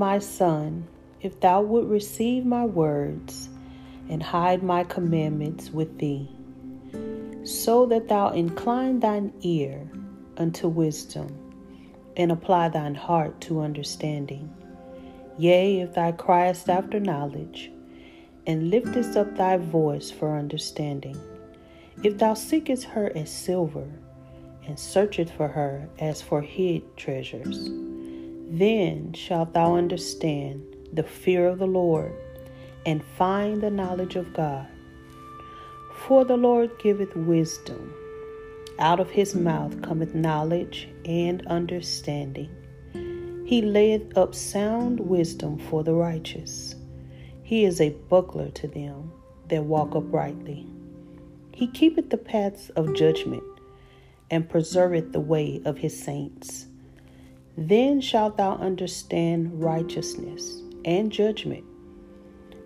my son, if thou would receive my words and hide my commandments with thee, so that thou incline thine ear unto wisdom and apply thine heart to understanding. Yea, if thou criest after knowledge, and liftest up thy voice for understanding, if thou seekest her as silver, and searchest for her as for hid treasures, then shalt thou understand the fear of the Lord, and find the knowledge of God. For the Lord giveth wisdom. Out of his mouth cometh knowledge and understanding. He layeth up sound wisdom for the righteous. He is a buckler to them that walk uprightly. He keepeth the paths of judgment and preserveth the way of his saints. Then shalt thou understand righteousness and judgment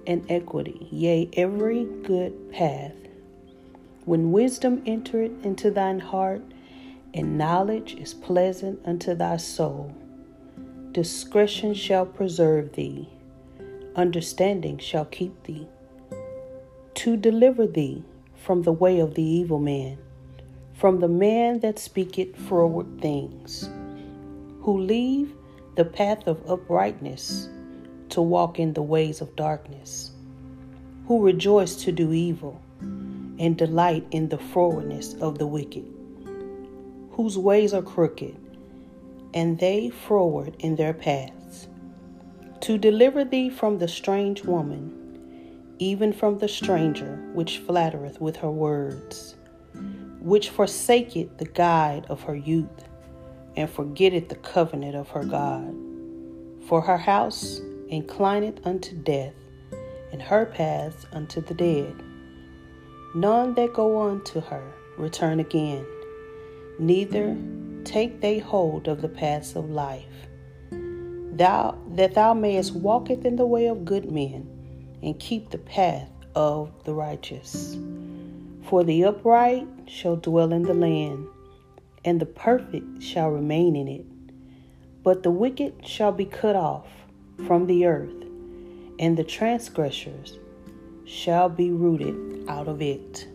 and equity, yea, every good path. When wisdom entereth into thine heart, and knowledge is pleasant unto thy soul, discretion shall preserve thee, understanding shall keep thee, to deliver thee from the way of the evil man, from the man that speaketh froward things, who leave the path of uprightness to walk in the ways of darkness, who rejoice to do evil and delight in the frowardness of the wicked, whose ways are crooked, and they froward in their paths, to deliver thee from the strange woman, even from the stranger which flattereth with her words, which forsaketh the guide of her youth, and forgetteth the covenant of her God. For her house inclineth unto death, and her paths unto the dead. None that go on to her return again, neither take they hold of the paths of life. Thou that thou mayest walketh in the way of good men, and keep the path of the righteous. For the upright shall dwell in the land, and the perfect shall remain in it. But the wicked shall be cut off from the earth, and the transgressors shall be rooted out of it.